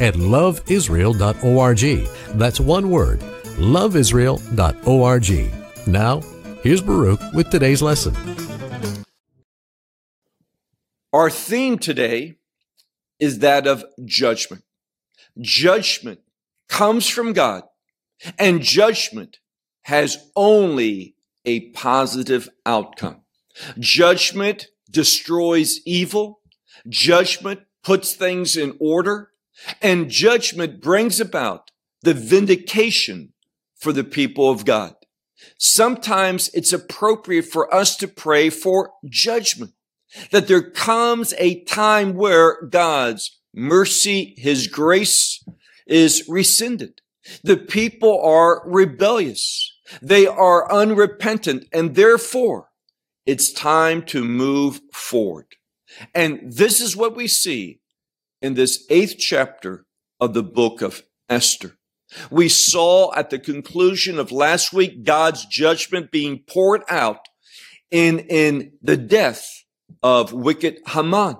at loveisrael.org. That's one word, loveisrael.org. Now, here's Baruch with today's lesson. Our theme today is that of judgment. Judgment comes from God, and judgment has only a positive outcome. Judgment destroys evil. Judgment puts things in order. And judgment brings about the vindication for the people of God. Sometimes it's appropriate for us to pray for judgment, that there comes a time where God's mercy, His grace is rescinded. The people are rebellious. They are unrepentant and therefore it's time to move forward. And this is what we see in this eighth chapter of the book of Esther. We saw at the conclusion of last week God's judgment being poured out in, in the death of wicked Haman.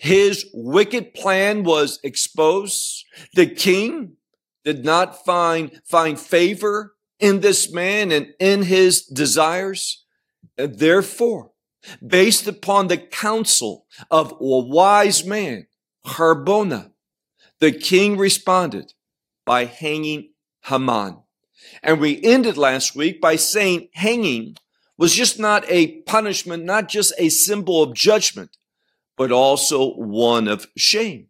His wicked plan was exposed. The king did not find, find favor in this man and in his desires. And therefore, based upon the counsel of a wise man, Harbona. The king responded by hanging Haman. And we ended last week by saying hanging was just not a punishment, not just a symbol of judgment, but also one of shame.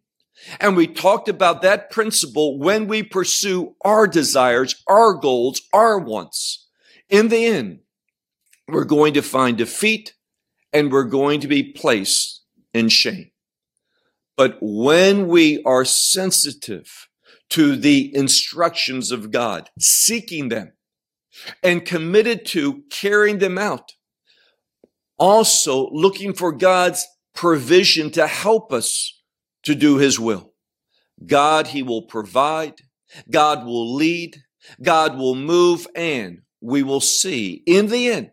And we talked about that principle when we pursue our desires, our goals, our wants. In the end, we're going to find defeat and we're going to be placed in shame. But when we are sensitive to the instructions of God, seeking them, and committed to carrying them out, also looking for God's provision to help us to do his will. God, he will provide. God will lead. God will move and we will see in the end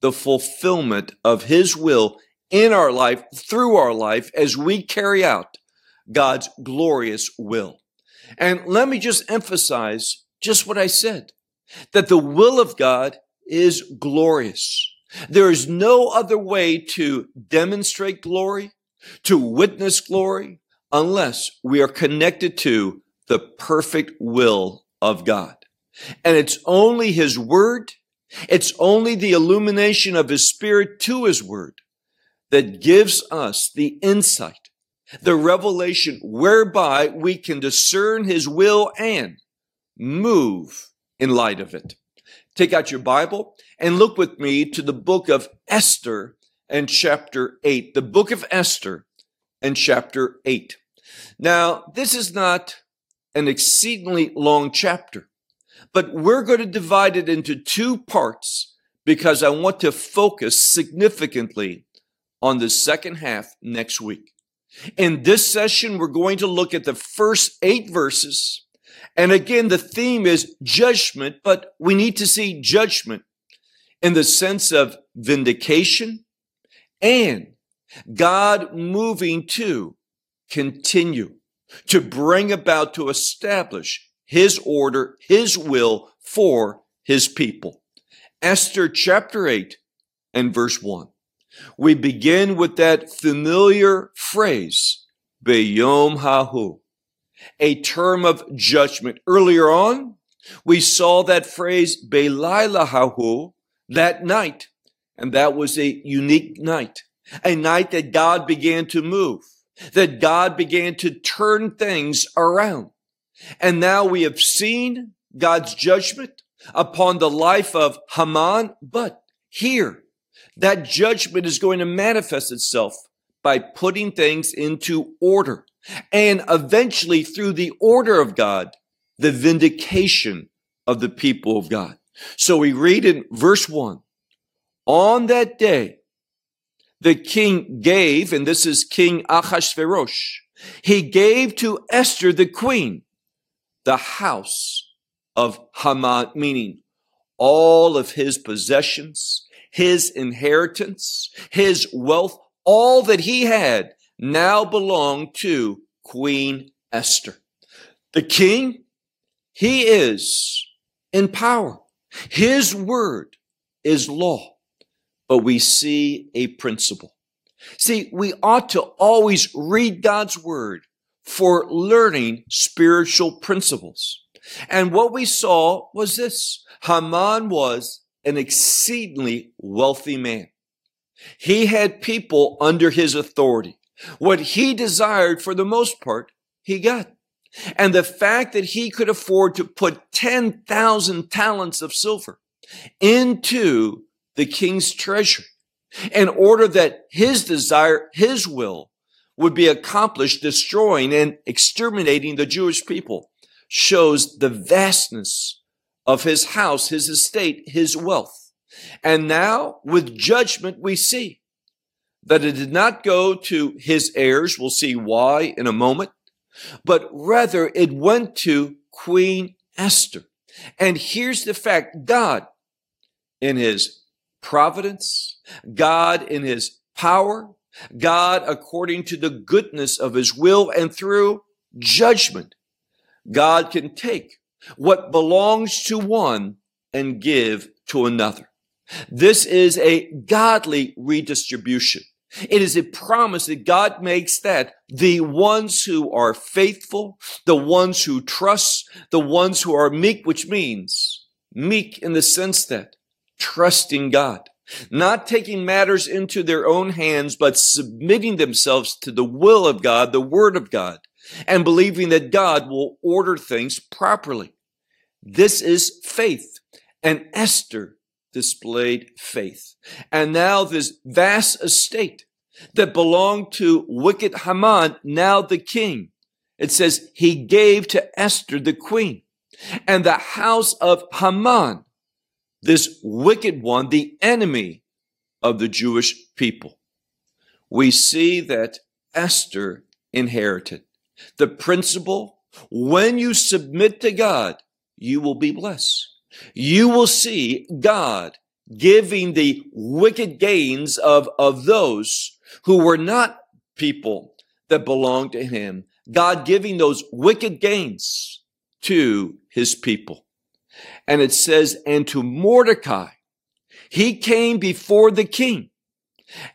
the fulfillment of his will in our life, through our life, as we carry out God's glorious will. And let me just emphasize just what I said, that the will of God is glorious. There is no other way to demonstrate glory, to witness glory, unless we are connected to the perfect will of God. And it's only His Word, it's only the illumination of His Spirit to His Word that gives us the insight, the revelation whereby we can discern his will and move in light of it. Take out your Bible and look with me to the book of Esther and chapter 8. The book of Esther and chapter 8. Now, this is not an exceedingly long chapter, but we're going to divide it into two parts because I want to focus significantly on the second half next week. In this session, we're going to look at the first eight verses. And again, the theme is judgment, but we need to see judgment in the sense of vindication and God moving to continue to bring about to establish his order, his will for his people. Esther chapter 8 and verse 1 we begin with that familiar phrase, Beyom Hahu, a term of judgment. Earlier on, we saw that phrase, Belaila Hahu, that night. And that was a unique night, a night that God began to move, that God began to turn things around. And now we have seen God's judgment upon the life of Haman, but here that judgment is going to manifest itself by putting things into order. And eventually, through the order of God, the vindication of the people of God. So we read in verse one, on that day, the king gave, and this is King Achashverosh, he gave to Esther the queen the house of Haman, meaning all of his possessions, his inheritance, his wealth, all that he had now belonged to Queen Esther. The king, he is in power. His word is law, but we see a principle. See, we ought to always read God's word for learning spiritual principles. And what we saw was this. Haman was an exceedingly wealthy man. He had people under his authority. What he desired for the most part, he got. And the fact that he could afford to put 10,000 talents of silver into the king's treasury in order that his desire, his will would be accomplished, destroying and exterminating the Jewish people shows the vastness of his house, his estate, his wealth. And now with judgment, we see that it did not go to his heirs. We'll see why in a moment, but rather it went to Queen Esther. And here's the fact God, in his providence, God in his power, God according to the goodness of his will and through judgment, God can take what belongs to one and give to another. This is a godly redistribution. It is a promise that God makes that the ones who are faithful, the ones who trust, the ones who are meek, which means meek in the sense that trusting God, not taking matters into their own hands, but submitting themselves to the will of God, the word of God, and believing that God will order things properly. This is faith. And Esther displayed faith. And now this vast estate that belonged to wicked Haman, now the king, it says he gave to Esther the queen and the house of Haman, this wicked one, the enemy of the Jewish people. We see that Esther inherited the principle when you submit to God, you will be blessed you will see God giving the wicked gains of, of those who were not people that belonged to him. God giving those wicked gains to his people. And it says, and to Mordecai, he came before the king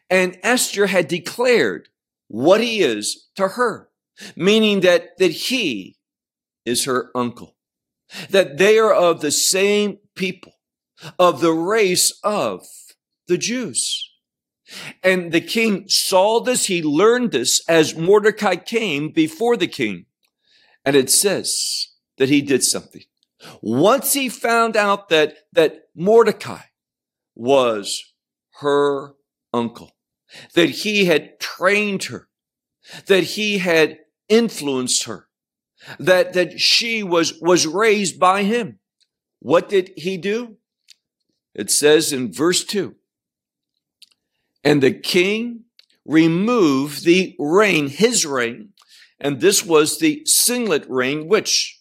and Esther had declared what he is to her, meaning that, that he is her uncle that they are of the same people, of the race of the Jews. And the king saw this, he learned this as Mordecai came before the king. And it says that he did something. Once he found out that, that Mordecai was her uncle, that he had trained her, that he had influenced her, that, that she was, was raised by him. What did he do? It says in verse two, and the king removed the ring, his ring, and this was the signet ring, which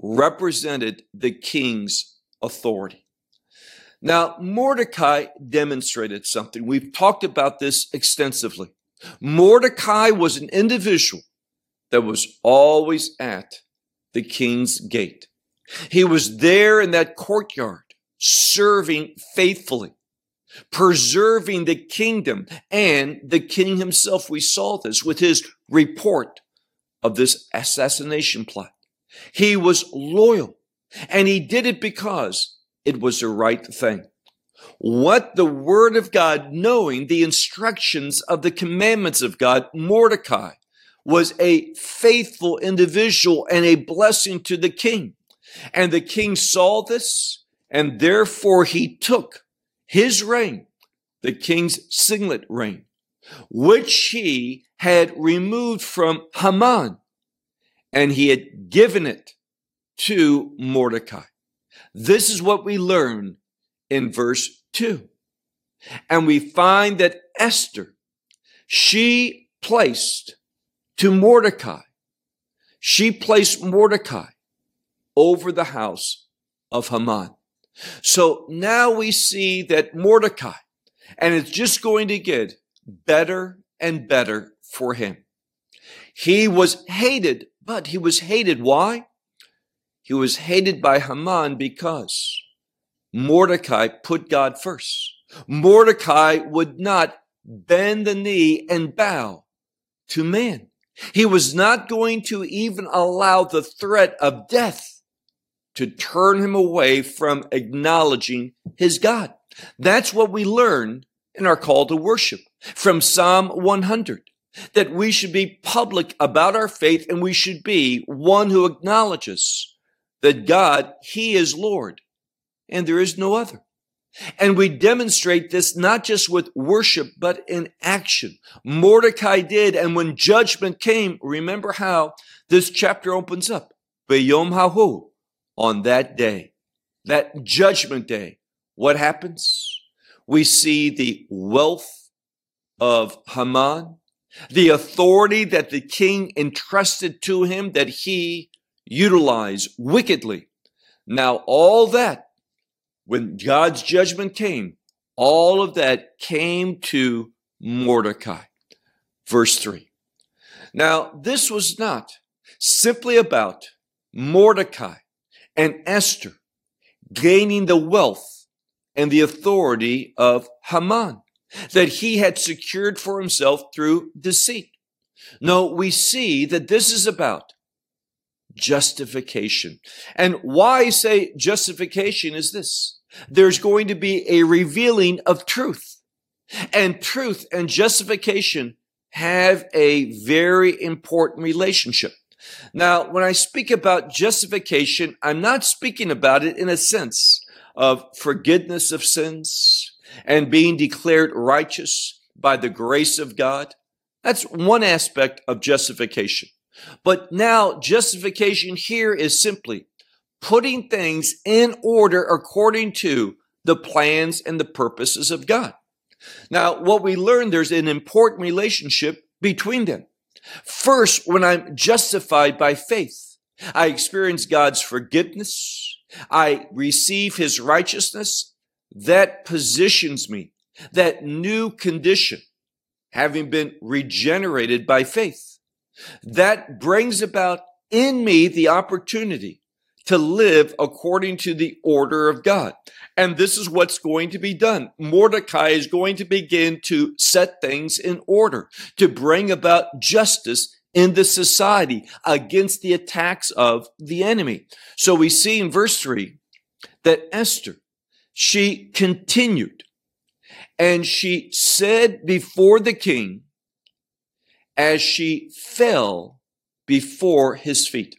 represented the king's authority. Now, Mordecai demonstrated something. We've talked about this extensively. Mordecai was an individual that was always at the king's gate. He was there in that courtyard, serving faithfully, preserving the kingdom and the king himself. We saw this with his report of this assassination plot. He was loyal and he did it because it was the right thing. What the word of God, knowing the instructions of the commandments of God, Mordecai was a faithful individual and a blessing to the king. And the king saw this, and therefore he took his ring, the king's signet ring, which he had removed from Haman, and he had given it to Mordecai. This is what we learn in verse 2. And we find that Esther, she placed to Mordecai, she placed Mordecai over the house of Haman. So now we see that Mordecai, and it's just going to get better and better for him. He was hated, but he was hated. Why? He was hated by Haman because Mordecai put God first. Mordecai would not bend the knee and bow to man. He was not going to even allow the threat of death to turn him away from acknowledging his God. That's what we learn in our call to worship from Psalm 100 that we should be public about our faith and we should be one who acknowledges that God, He is Lord and there is no other. And we demonstrate this not just with worship, but in action. Mordecai did. And when judgment came, remember how this chapter opens up. Beyom Hahu, on that day, that judgment day, what happens? We see the wealth of Haman, the authority that the king entrusted to him that he utilized wickedly. Now, all that when God's judgment came, all of that came to Mordecai. Verse 3. Now, this was not simply about Mordecai and Esther gaining the wealth and the authority of Haman that he had secured for himself through deceit. No, we see that this is about justification. And why I say justification is this there's going to be a revealing of truth. And truth and justification have a very important relationship. Now, when I speak about justification, I'm not speaking about it in a sense of forgiveness of sins and being declared righteous by the grace of God. That's one aspect of justification. But now justification here is simply putting things in order according to the plans and the purposes of God. Now, what we learn, there's an important relationship between them. First, when I'm justified by faith, I experience God's forgiveness. I receive his righteousness. That positions me, that new condition, having been regenerated by faith. That brings about in me the opportunity to live according to the order of God. And this is what's going to be done. Mordecai is going to begin to set things in order, to bring about justice in the society against the attacks of the enemy. So we see in verse three that Esther, she continued and she said before the king as she fell before his feet.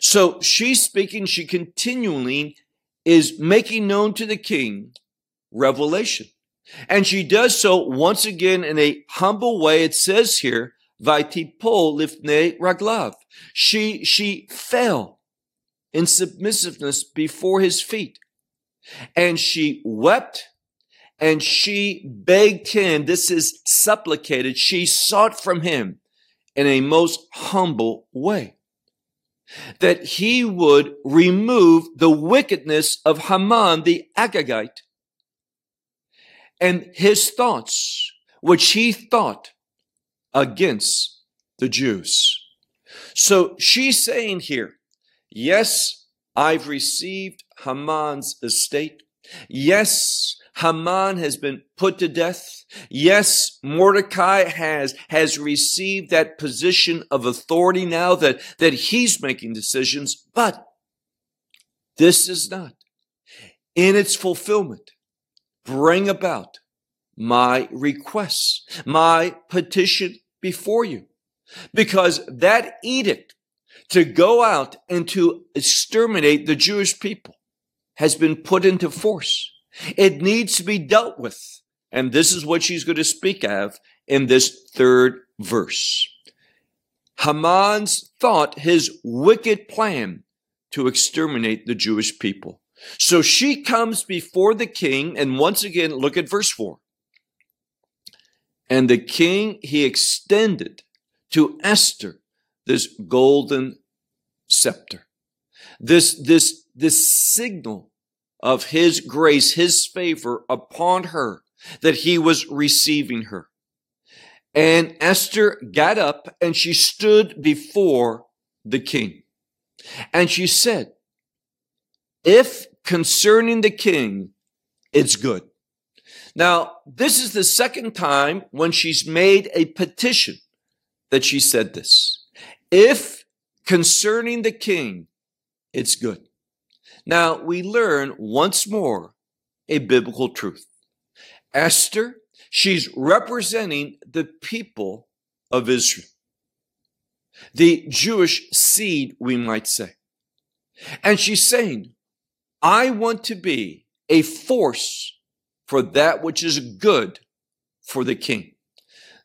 So she's speaking, she continually is making known to the king revelation. And she does so once again in a humble way. It says here, Vaitipol lifne raglav. She, she fell in submissiveness before his feet. And she wept and she begged him. This is supplicated. She sought from him in a most humble way that he would remove the wickedness of Haman the Agagite and his thoughts, which he thought against the Jews. So she's saying here, yes, I've received Haman's estate. Yes, Haman has been put to death. Yes, Mordecai has, has received that position of authority now that, that he's making decisions, but this is not, in its fulfillment, bring about my requests, my petition before you. Because that edict to go out and to exterminate the Jewish people has been put into force. It needs to be dealt with. And this is what she's going to speak of in this third verse. Haman's thought, his wicked plan, to exterminate the Jewish people. So she comes before the king, and once again, look at verse 4. And the king, he extended to Esther this golden scepter, this, this, this signal of his grace, his favor upon her, that he was receiving her. And Esther got up and she stood before the king. And she said, if concerning the king, it's good. Now, this is the second time when she's made a petition that she said this. If concerning the king, it's good. Now, we learn once more a biblical truth. Esther, she's representing the people of Israel, the Jewish seed, we might say. And she's saying, I want to be a force for that which is good for the king.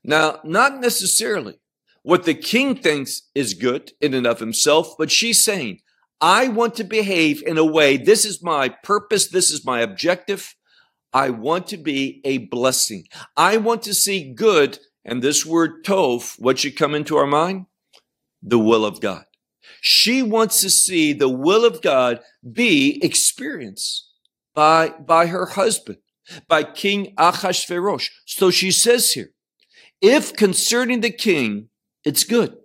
Now, not necessarily what the king thinks is good in and of himself, but she's saying, I want to behave in a way, this is my purpose, this is my objective. I want to be a blessing. I want to see good, and this word tov, what should come into our mind? The will of God. She wants to see the will of God be experienced by, by her husband, by King Achashverosh. So she says here, if concerning the king, it's good.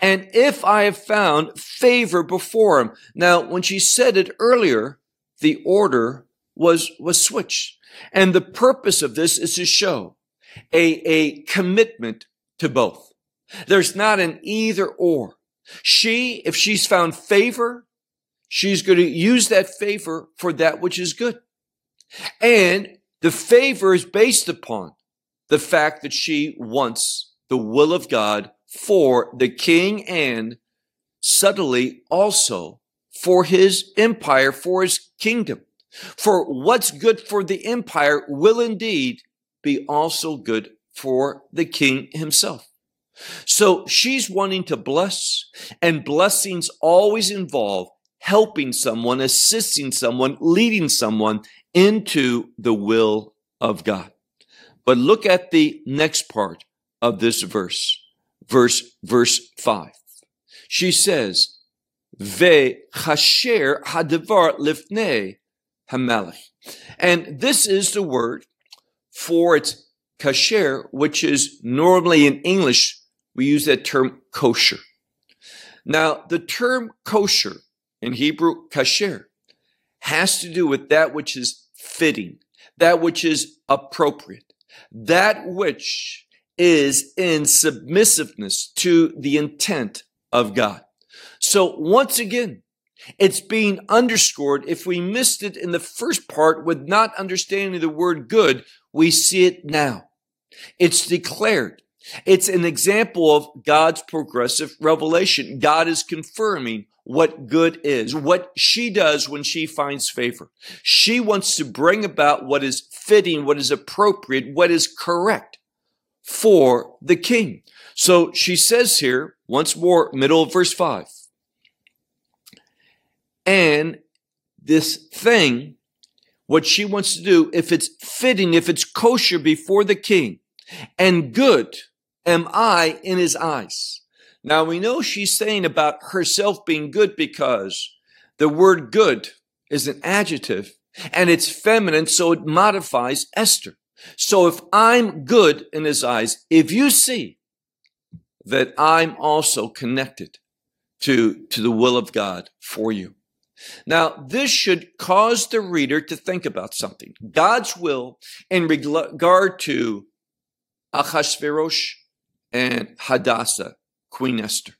And if I have found favor before him. Now, when she said it earlier, the order was, was switched. And the purpose of this is to show a, a commitment to both. There's not an either or. She, if she's found favor, she's going to use that favor for that which is good. And the favor is based upon the fact that she wants the will of God for the king and subtly also for his empire, for his kingdom. For what's good for the empire will indeed be also good for the king himself. So she's wanting to bless, and blessings always involve helping someone, assisting someone, leading someone into the will of God. But look at the next part of this verse, verse, verse five. She says, Ve chasher hadavar lifnei hamelech. And this is the word for its kasher, which is normally in English we use that term kosher. Now, the term kosher in Hebrew, kasher, has to do with that which is fitting, that which is appropriate, that which is in submissiveness to the intent of God. So once again, it's being underscored. If we missed it in the first part with not understanding the word good, we see it now. It's declared. It's an example of God's progressive revelation. God is confirming what good is, what she does when she finds favor. She wants to bring about what is fitting, what is appropriate, what is correct for the king. So she says here, once more, middle of verse 5. And this thing, what she wants to do, if it's fitting, if it's kosher before the king and good, am I in his eyes. Now we know she's saying about herself being good because the word good is an adjective and it's feminine, so it modifies Esther. So if I'm good in his eyes, if you see that I'm also connected to, to the will of God for you. Now, this should cause the reader to think about something. God's will in regard to Achashverosh and Hadassah, Queen Esther.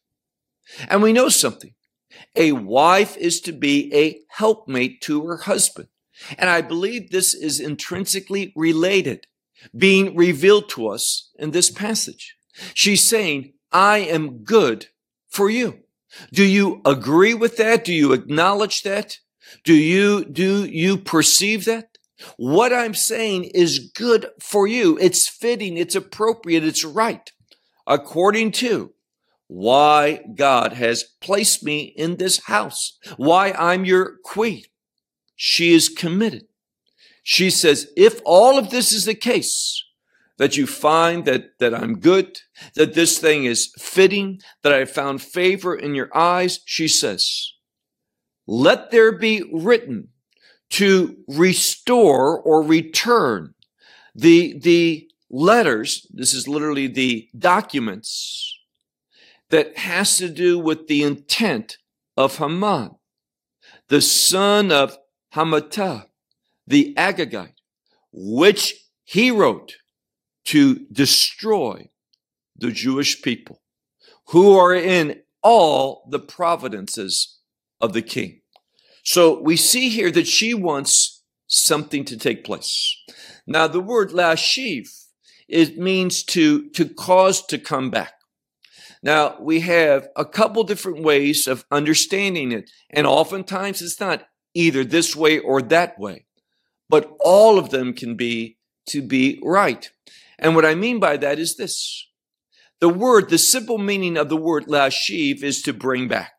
And we know something. A wife is to be a helpmate to her husband. And I believe this is intrinsically related, being revealed to us in this passage. She's saying, I am good for you. Do you agree with that? Do you acknowledge that? Do you, do you perceive that? What I'm saying is good for you. It's fitting. It's appropriate. It's right according to why God has placed me in this house, why I'm your queen. She is committed. She says, if all of this is the case, that you find that, that I'm good, that this thing is fitting, that I found favor in your eyes, she says, let there be written to restore or return the, the letters. This is literally the documents that has to do with the intent of Haman, the son of Hamata, the Agagite, which he wrote to destroy the Jewish people who are in all the providences of the king. So we see here that she wants something to take place. Now the word lashiv, it means to, to cause to come back. Now we have a couple different ways of understanding it. And oftentimes it's not either this way or that way, but all of them can be to be right. And what I mean by that is this. The word, the simple meaning of the word lashiv is to bring back.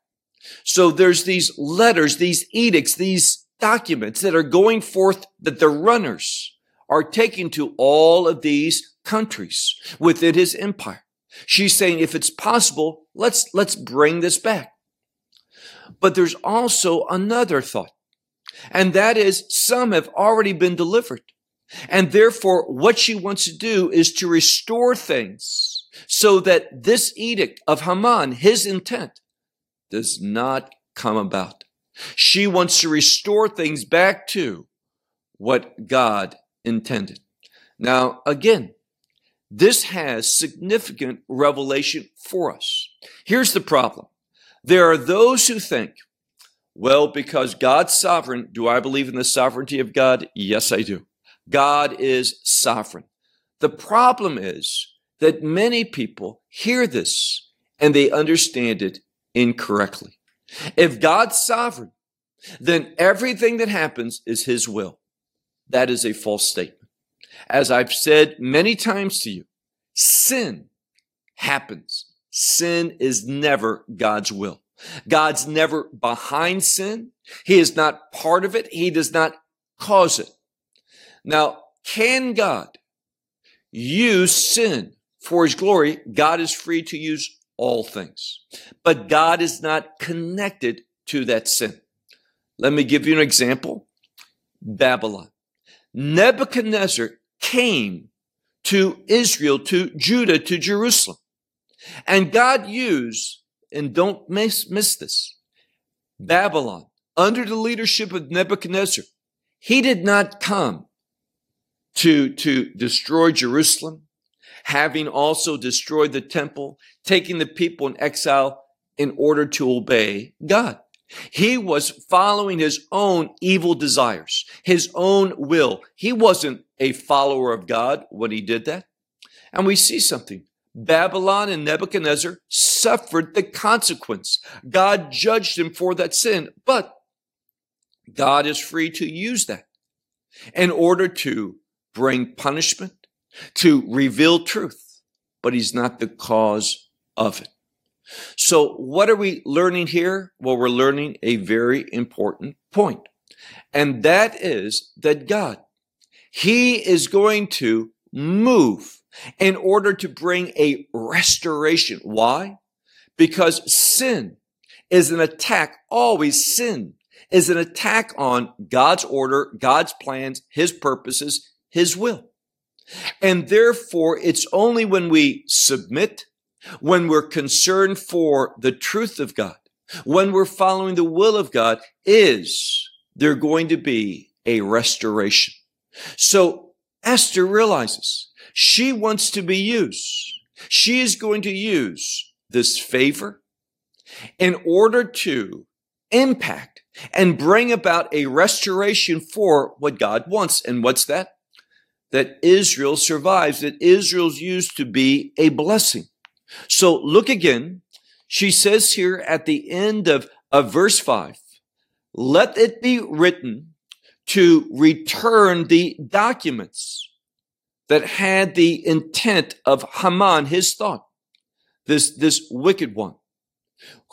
So there's these letters, these edicts, these documents that are going forth that the runners are taking to all of these countries within his empire. She's saying, if it's possible, let's, let's bring this back. But there's also another thought, and that is some have already been delivered. And therefore, what she wants to do is to restore things so that this edict of Haman, his intent, does not come about. She wants to restore things back to what God intended. Now, again, this has significant revelation for us. Here's the problem. There are those who think, well, because God's sovereign, do I believe in the sovereignty of God? Yes, I do. God is sovereign. The problem is that many people hear this and they understand it incorrectly. If God's sovereign, then everything that happens is his will. That is a false statement. As I've said many times to you, sin happens. Sin is never God's will. God's never behind sin. He is not part of it. He does not cause it. Now, can God use sin for his glory? God is free to use all things, but God is not connected to that sin. Let me give you an example. Babylon. Nebuchadnezzar came to Israel, to Judah, to Jerusalem. And God used, and don't miss, miss this, Babylon, under the leadership of Nebuchadnezzar, he did not come to, to destroy Jerusalem, having also destroyed the temple, taking the people in exile in order to obey God. He was following his own evil desires, his own will. He wasn't a follower of God when he did that. And we see something. Babylon and Nebuchadnezzar suffered the consequence. God judged him for that sin, but God is free to use that in order to bring punishment, to reveal truth, but he's not the cause of it. So what are we learning here? Well, we're learning a very important point. And that is that God, He is going to move in order to bring a restoration. Why? Because sin is an attack, always sin is an attack on God's order, God's plans, His purposes, His will. And therefore, it's only when we submit when we're concerned for the truth of God, when we're following the will of God, is there going to be a restoration. So Esther realizes she wants to be used. She is going to use this favor in order to impact and bring about a restoration for what God wants. And what's that? That Israel survives, that Israel's used to be a blessing. So look again. She says here at the end of, of verse five, let it be written to return the documents that had the intent of Haman, his thought, this, this wicked one,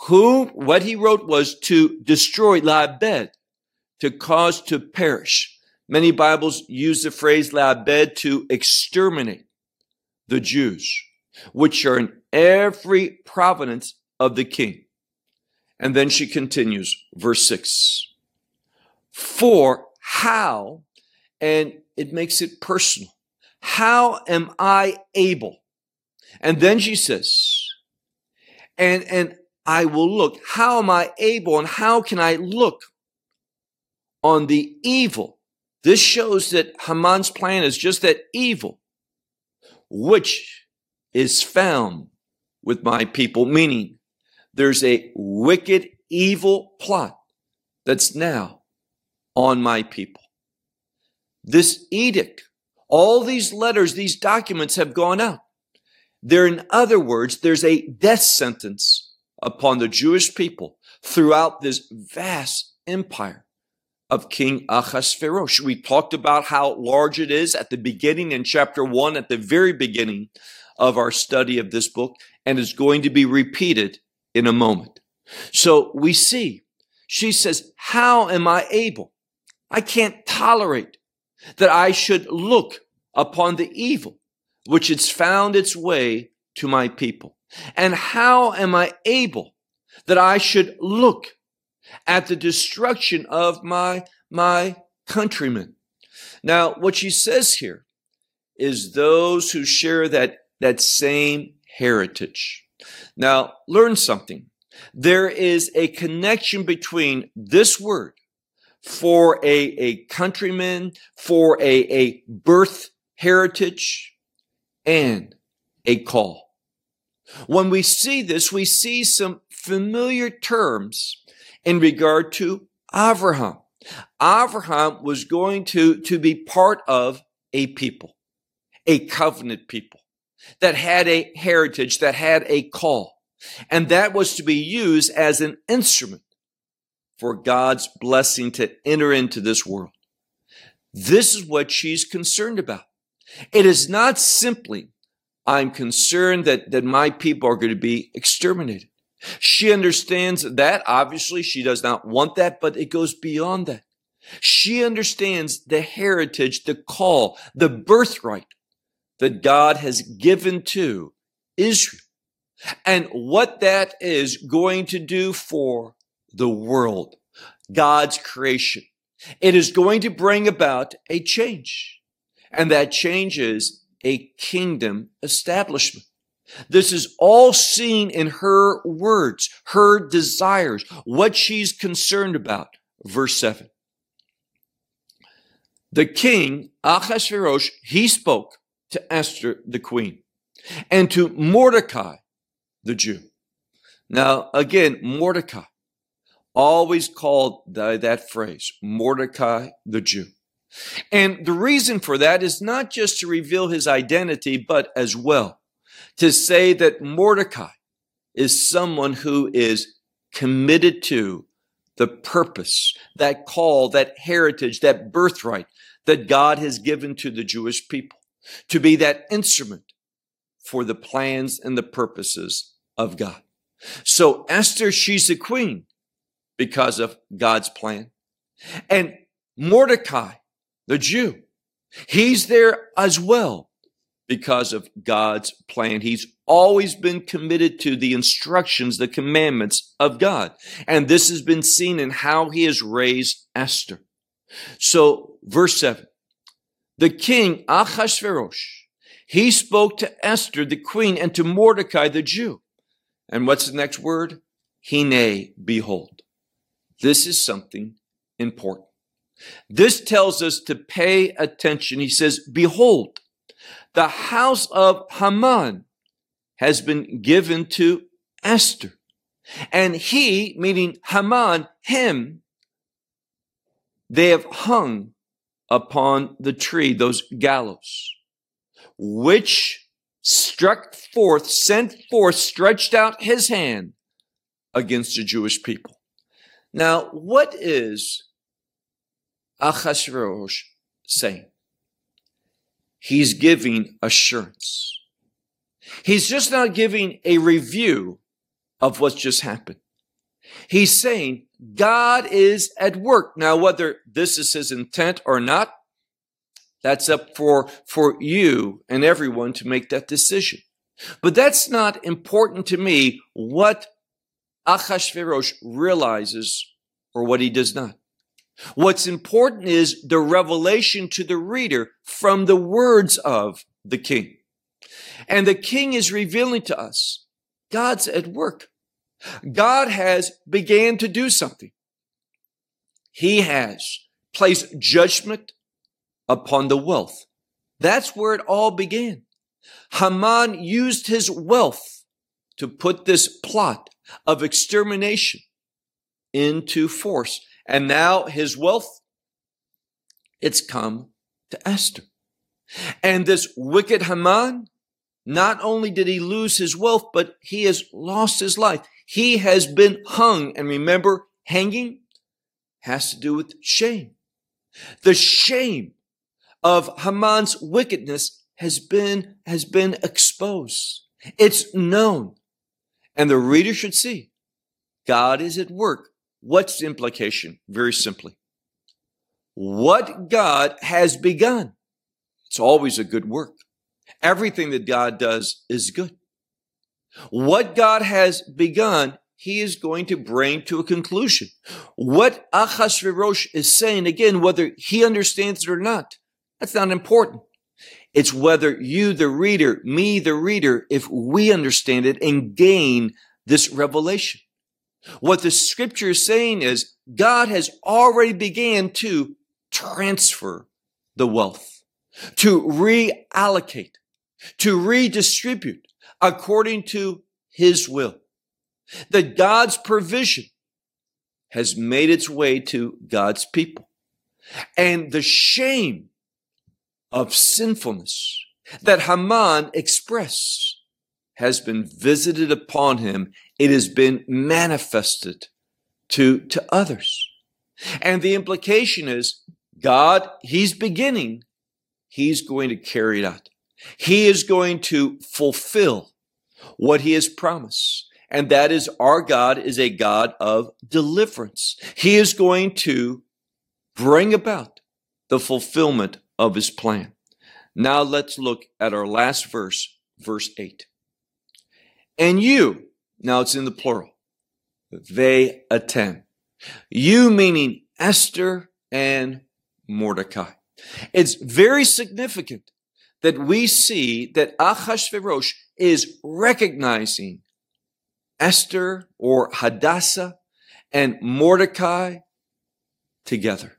who, what he wrote was to destroy La'abed, to cause to perish. Many Bibles use the phrase La'abed to exterminate the Jews, which are in every province of the king. And then she continues, verse 6. For how, and it makes it personal, how am I able? And then she says, and, and I will look. How am I able and how can I look on the evil? This shows that Haman's plan is just that evil, which is found with my people, meaning there's a wicked, evil plot that's now on my people. This edict, all these letters, these documents have gone out. There, in other words, there's a death sentence upon the Jewish people throughout this vast empire of King Ahasuerus. We talked about how large it is at the beginning in chapter one, at the very beginning of our study of this book, and is going to be repeated in a moment. So we see, she says, How am I able? I can't tolerate that I should look upon the evil which has found its way to my people. And how am I able that I should look at the destruction of my, my countrymen? Now, what she says here is those who share that, that same heritage. Now, learn something. There is a connection between this word for a, a countryman, for a, a birth heritage, and a call. When we see this, we see some familiar terms in regard to Abraham. Abraham was going to, to be part of a people, a covenant people that had a heritage, that had a call. And that was to be used as an instrument for God's blessing to enter into this world. This is what she's concerned about. It is not simply I'm concerned that, that my people are going to be exterminated. She understands that. Obviously, she does not want that, but it goes beyond that. She understands the heritage, the call, the birthright that God has given to Israel and what that is going to do for the world, God's creation. It is going to bring about a change. And that change is a kingdom establishment. This is all seen in her words, her desires, what she's concerned about. Verse 7. The king, Ahasuerus, he spoke to Esther, the queen, and to Mordecai, the Jew. Now, again, Mordecai, always called by that phrase, Mordecai, the Jew. And the reason for that is not just to reveal his identity, but as well to say that Mordecai is someone who is committed to the purpose, that call, that heritage, that birthright that God has given to the Jewish people to be that instrument for the plans and the purposes of God. So Esther, she's a queen because of God's plan. And Mordecai the Jew. He's there as well because of God's plan. He's always been committed to the instructions, the commandments of God. And this has been seen in how he has raised Esther. So, verse 7 the king Ahasuerus, he spoke to Esther, the queen, and to Mordecai, the Jew. And what's the next word? Hine, behold. This is something important. This tells us to pay attention. He says, Behold, the house of Haman has been given to Esther. And he, meaning Haman, him, they have hung upon the tree, those gallows, which struck forth, sent forth, stretched out his hand against the Jewish people. Now, what is Achashverosh saying? He's giving assurance. He's just not giving a review of what's just happened. He's saying God is at work. Now, whether this is his intent or not, that's up for, for you and everyone to make that decision. But that's not important to me what Achashverosh realizes or what he does not. What's important is the revelation to the reader from the words of the king. And the king is revealing to us God's at work. God has began to do something. He has placed judgment upon the wealth. That's where it all began. Haman used his wealth to put this plot of extermination into force. And now his wealth, it's come to Esther. And this wicked Haman, not only did he lose his wealth, but he has lost his life. He has been hung. And remember, hanging has to do with shame. The shame of Haman's wickedness has been, has been exposed. It's known. And the reader should see God is at work. What's the implication? Very simply. What God has begun. It's always a good work. Everything that God does is good. What God has begun, he is going to bring to a conclusion. What Achashverosh is saying, again, whether he understands it or not, that's not important. It's whether you, the reader, me, the reader, if we understand it and gain this revelation. What the scripture is saying is God has already began to transfer the wealth, to reallocate, to redistribute according to his will. That God's provision has made its way to God's people. And the shame of sinfulness that Haman expressed has been visited upon him. It has been manifested to, to others. And the implication is God, he's beginning. He's going to carry it out. He is going to fulfill what he has promised. And that is our God is a God of deliverance. He is going to bring about the fulfillment of his plan. Now let's look at our last verse, verse 8. And you, now it's in the plural, they attend. You meaning Esther and Mordecai. It's very significant that we see that Achashverosh is recognizing Esther or Hadassah and Mordecai together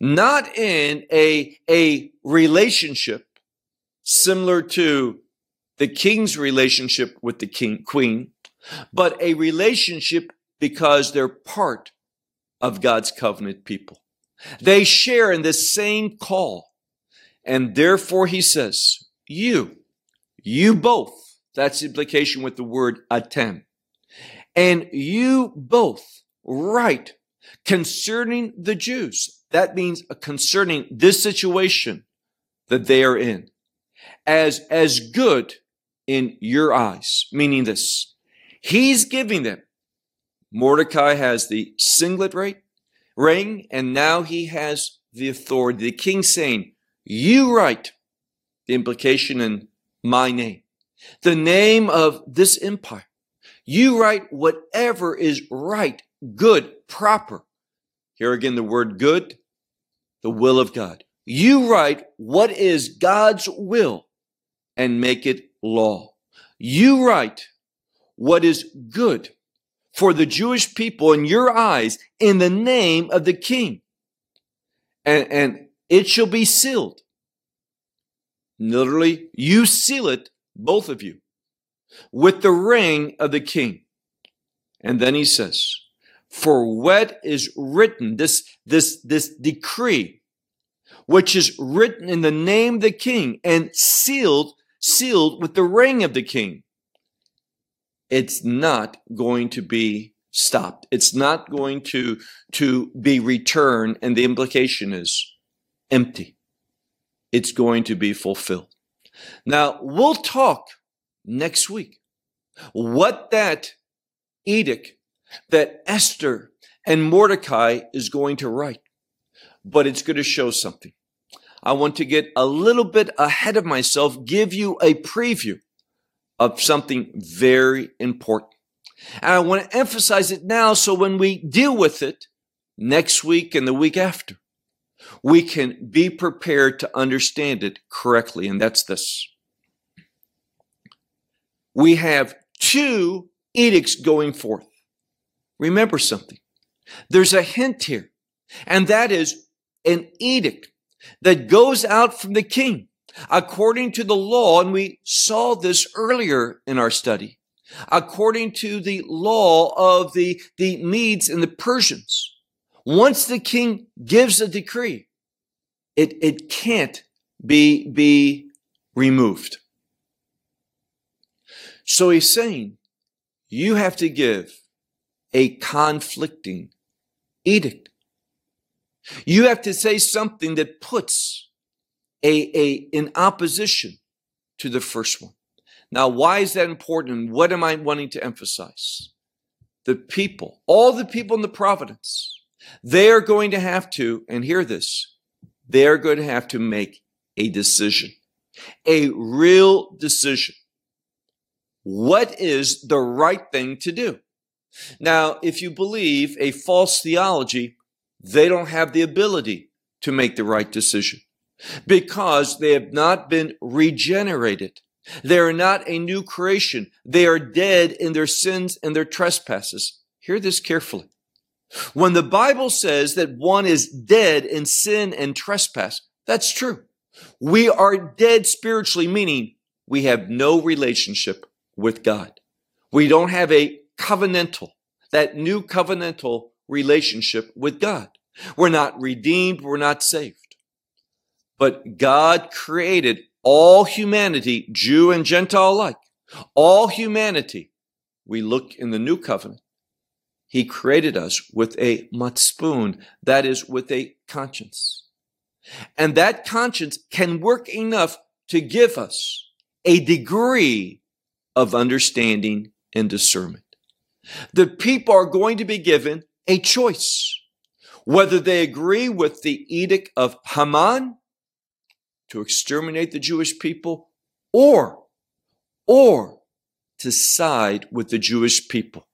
not in a, a relationship similar to the king's relationship with the king, queen, but a relationship because they're part of God's covenant people. They share in this same call. And therefore he says, you, you both, that's the implication with the word attend. And you both write concerning the Jews. That means concerning this situation that they are in as, as good in your eyes, meaning this. He's giving them. Mordecai has the signet rate, ring, and now he has the authority. The king saying, you write the implication in my name, the name of this empire. You write whatever is right, good, proper, here again, the word good, the will of God. You write what is God's will and make it law. You write what is good for the Jewish people in your eyes in the name of the king. And, and it shall be sealed. Literally, you seal it, both of you, with the ring of the king. And then he says, for what is written, this, this, this decree, which is written in the name of the king and sealed, sealed with the ring of the king. It's not going to be stopped. It's not going to, to be returned. And the implication is empty. It's going to be fulfilled. Now we'll talk next week. What that edict that Esther and Mordecai is going to write, but it's going to show something. I want to get a little bit ahead of myself, give you a preview of something very important. And I want to emphasize it now so when we deal with it next week and the week after, we can be prepared to understand it correctly. And that's this. We have two edicts going forth. Remember something. There's a hint here, and that is an edict that goes out from the king according to the law. And we saw this earlier in our study. According to the law of the, the Medes and the Persians, once the king gives a decree, it, it can't be, be removed. So he's saying, you have to give a conflicting edict. You have to say something that puts a, a, in opposition to the first one. Now, why is that important? What am I wanting to emphasize? The people, all the people in the providence, they are going to have to, and hear this, they're going to have to make a decision, a real decision. What is the right thing to do? Now, if you believe a false theology, they don't have the ability to make the right decision because they have not been regenerated. They are not a new creation. They are dead in their sins and their trespasses. Hear this carefully. When the Bible says that one is dead in sin and trespass, that's true. We are dead spiritually, meaning we have no relationship with God. We don't have a covenantal, that new covenantal relationship with God. We're not redeemed. We're not saved. But God created all humanity, Jew and Gentile alike, all humanity. We look in the new covenant. He created us with a matzpun, that is, with a conscience. And that conscience can work enough to give us a degree of understanding and discernment. The people are going to be given a choice whether they agree with the edict of Haman to exterminate the Jewish people or, or to side with the Jewish people,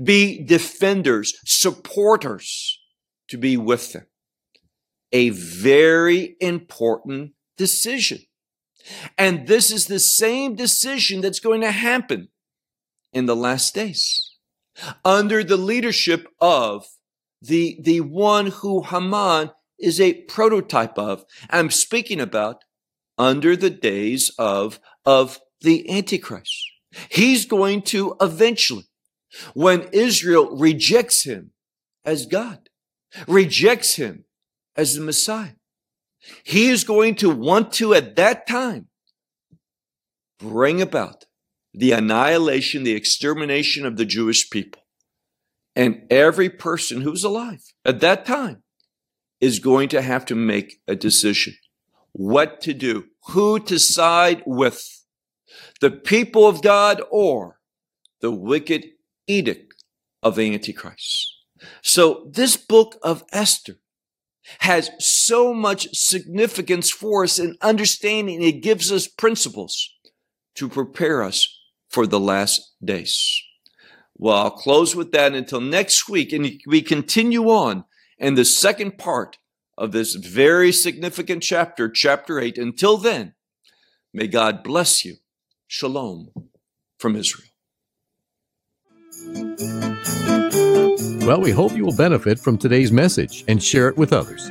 be defenders, supporters to be with them. A very important decision. And this is the same decision that's going to happen in the last days under the leadership of the, the one who Haman is a prototype of. I'm speaking about under the days of, of the Antichrist. He's going to eventually, when Israel rejects him as God, rejects him as the Messiah, he is going to want to at that time bring about the annihilation, the extermination of the Jewish people. And every person who's alive at that time is going to have to make a decision. What to do, who to side with, the people of God or the wicked edict of the Antichrist. So this book of Esther has so much significance for us in understanding it gives us principles to prepare us for the last days. Well, I'll close with that until next week, and we continue on in the second part of this very significant chapter, chapter 8. Until then, may God bless you. Shalom from Israel. Well, we hope you will benefit from today's message and share it with others.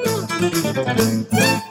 Thank you.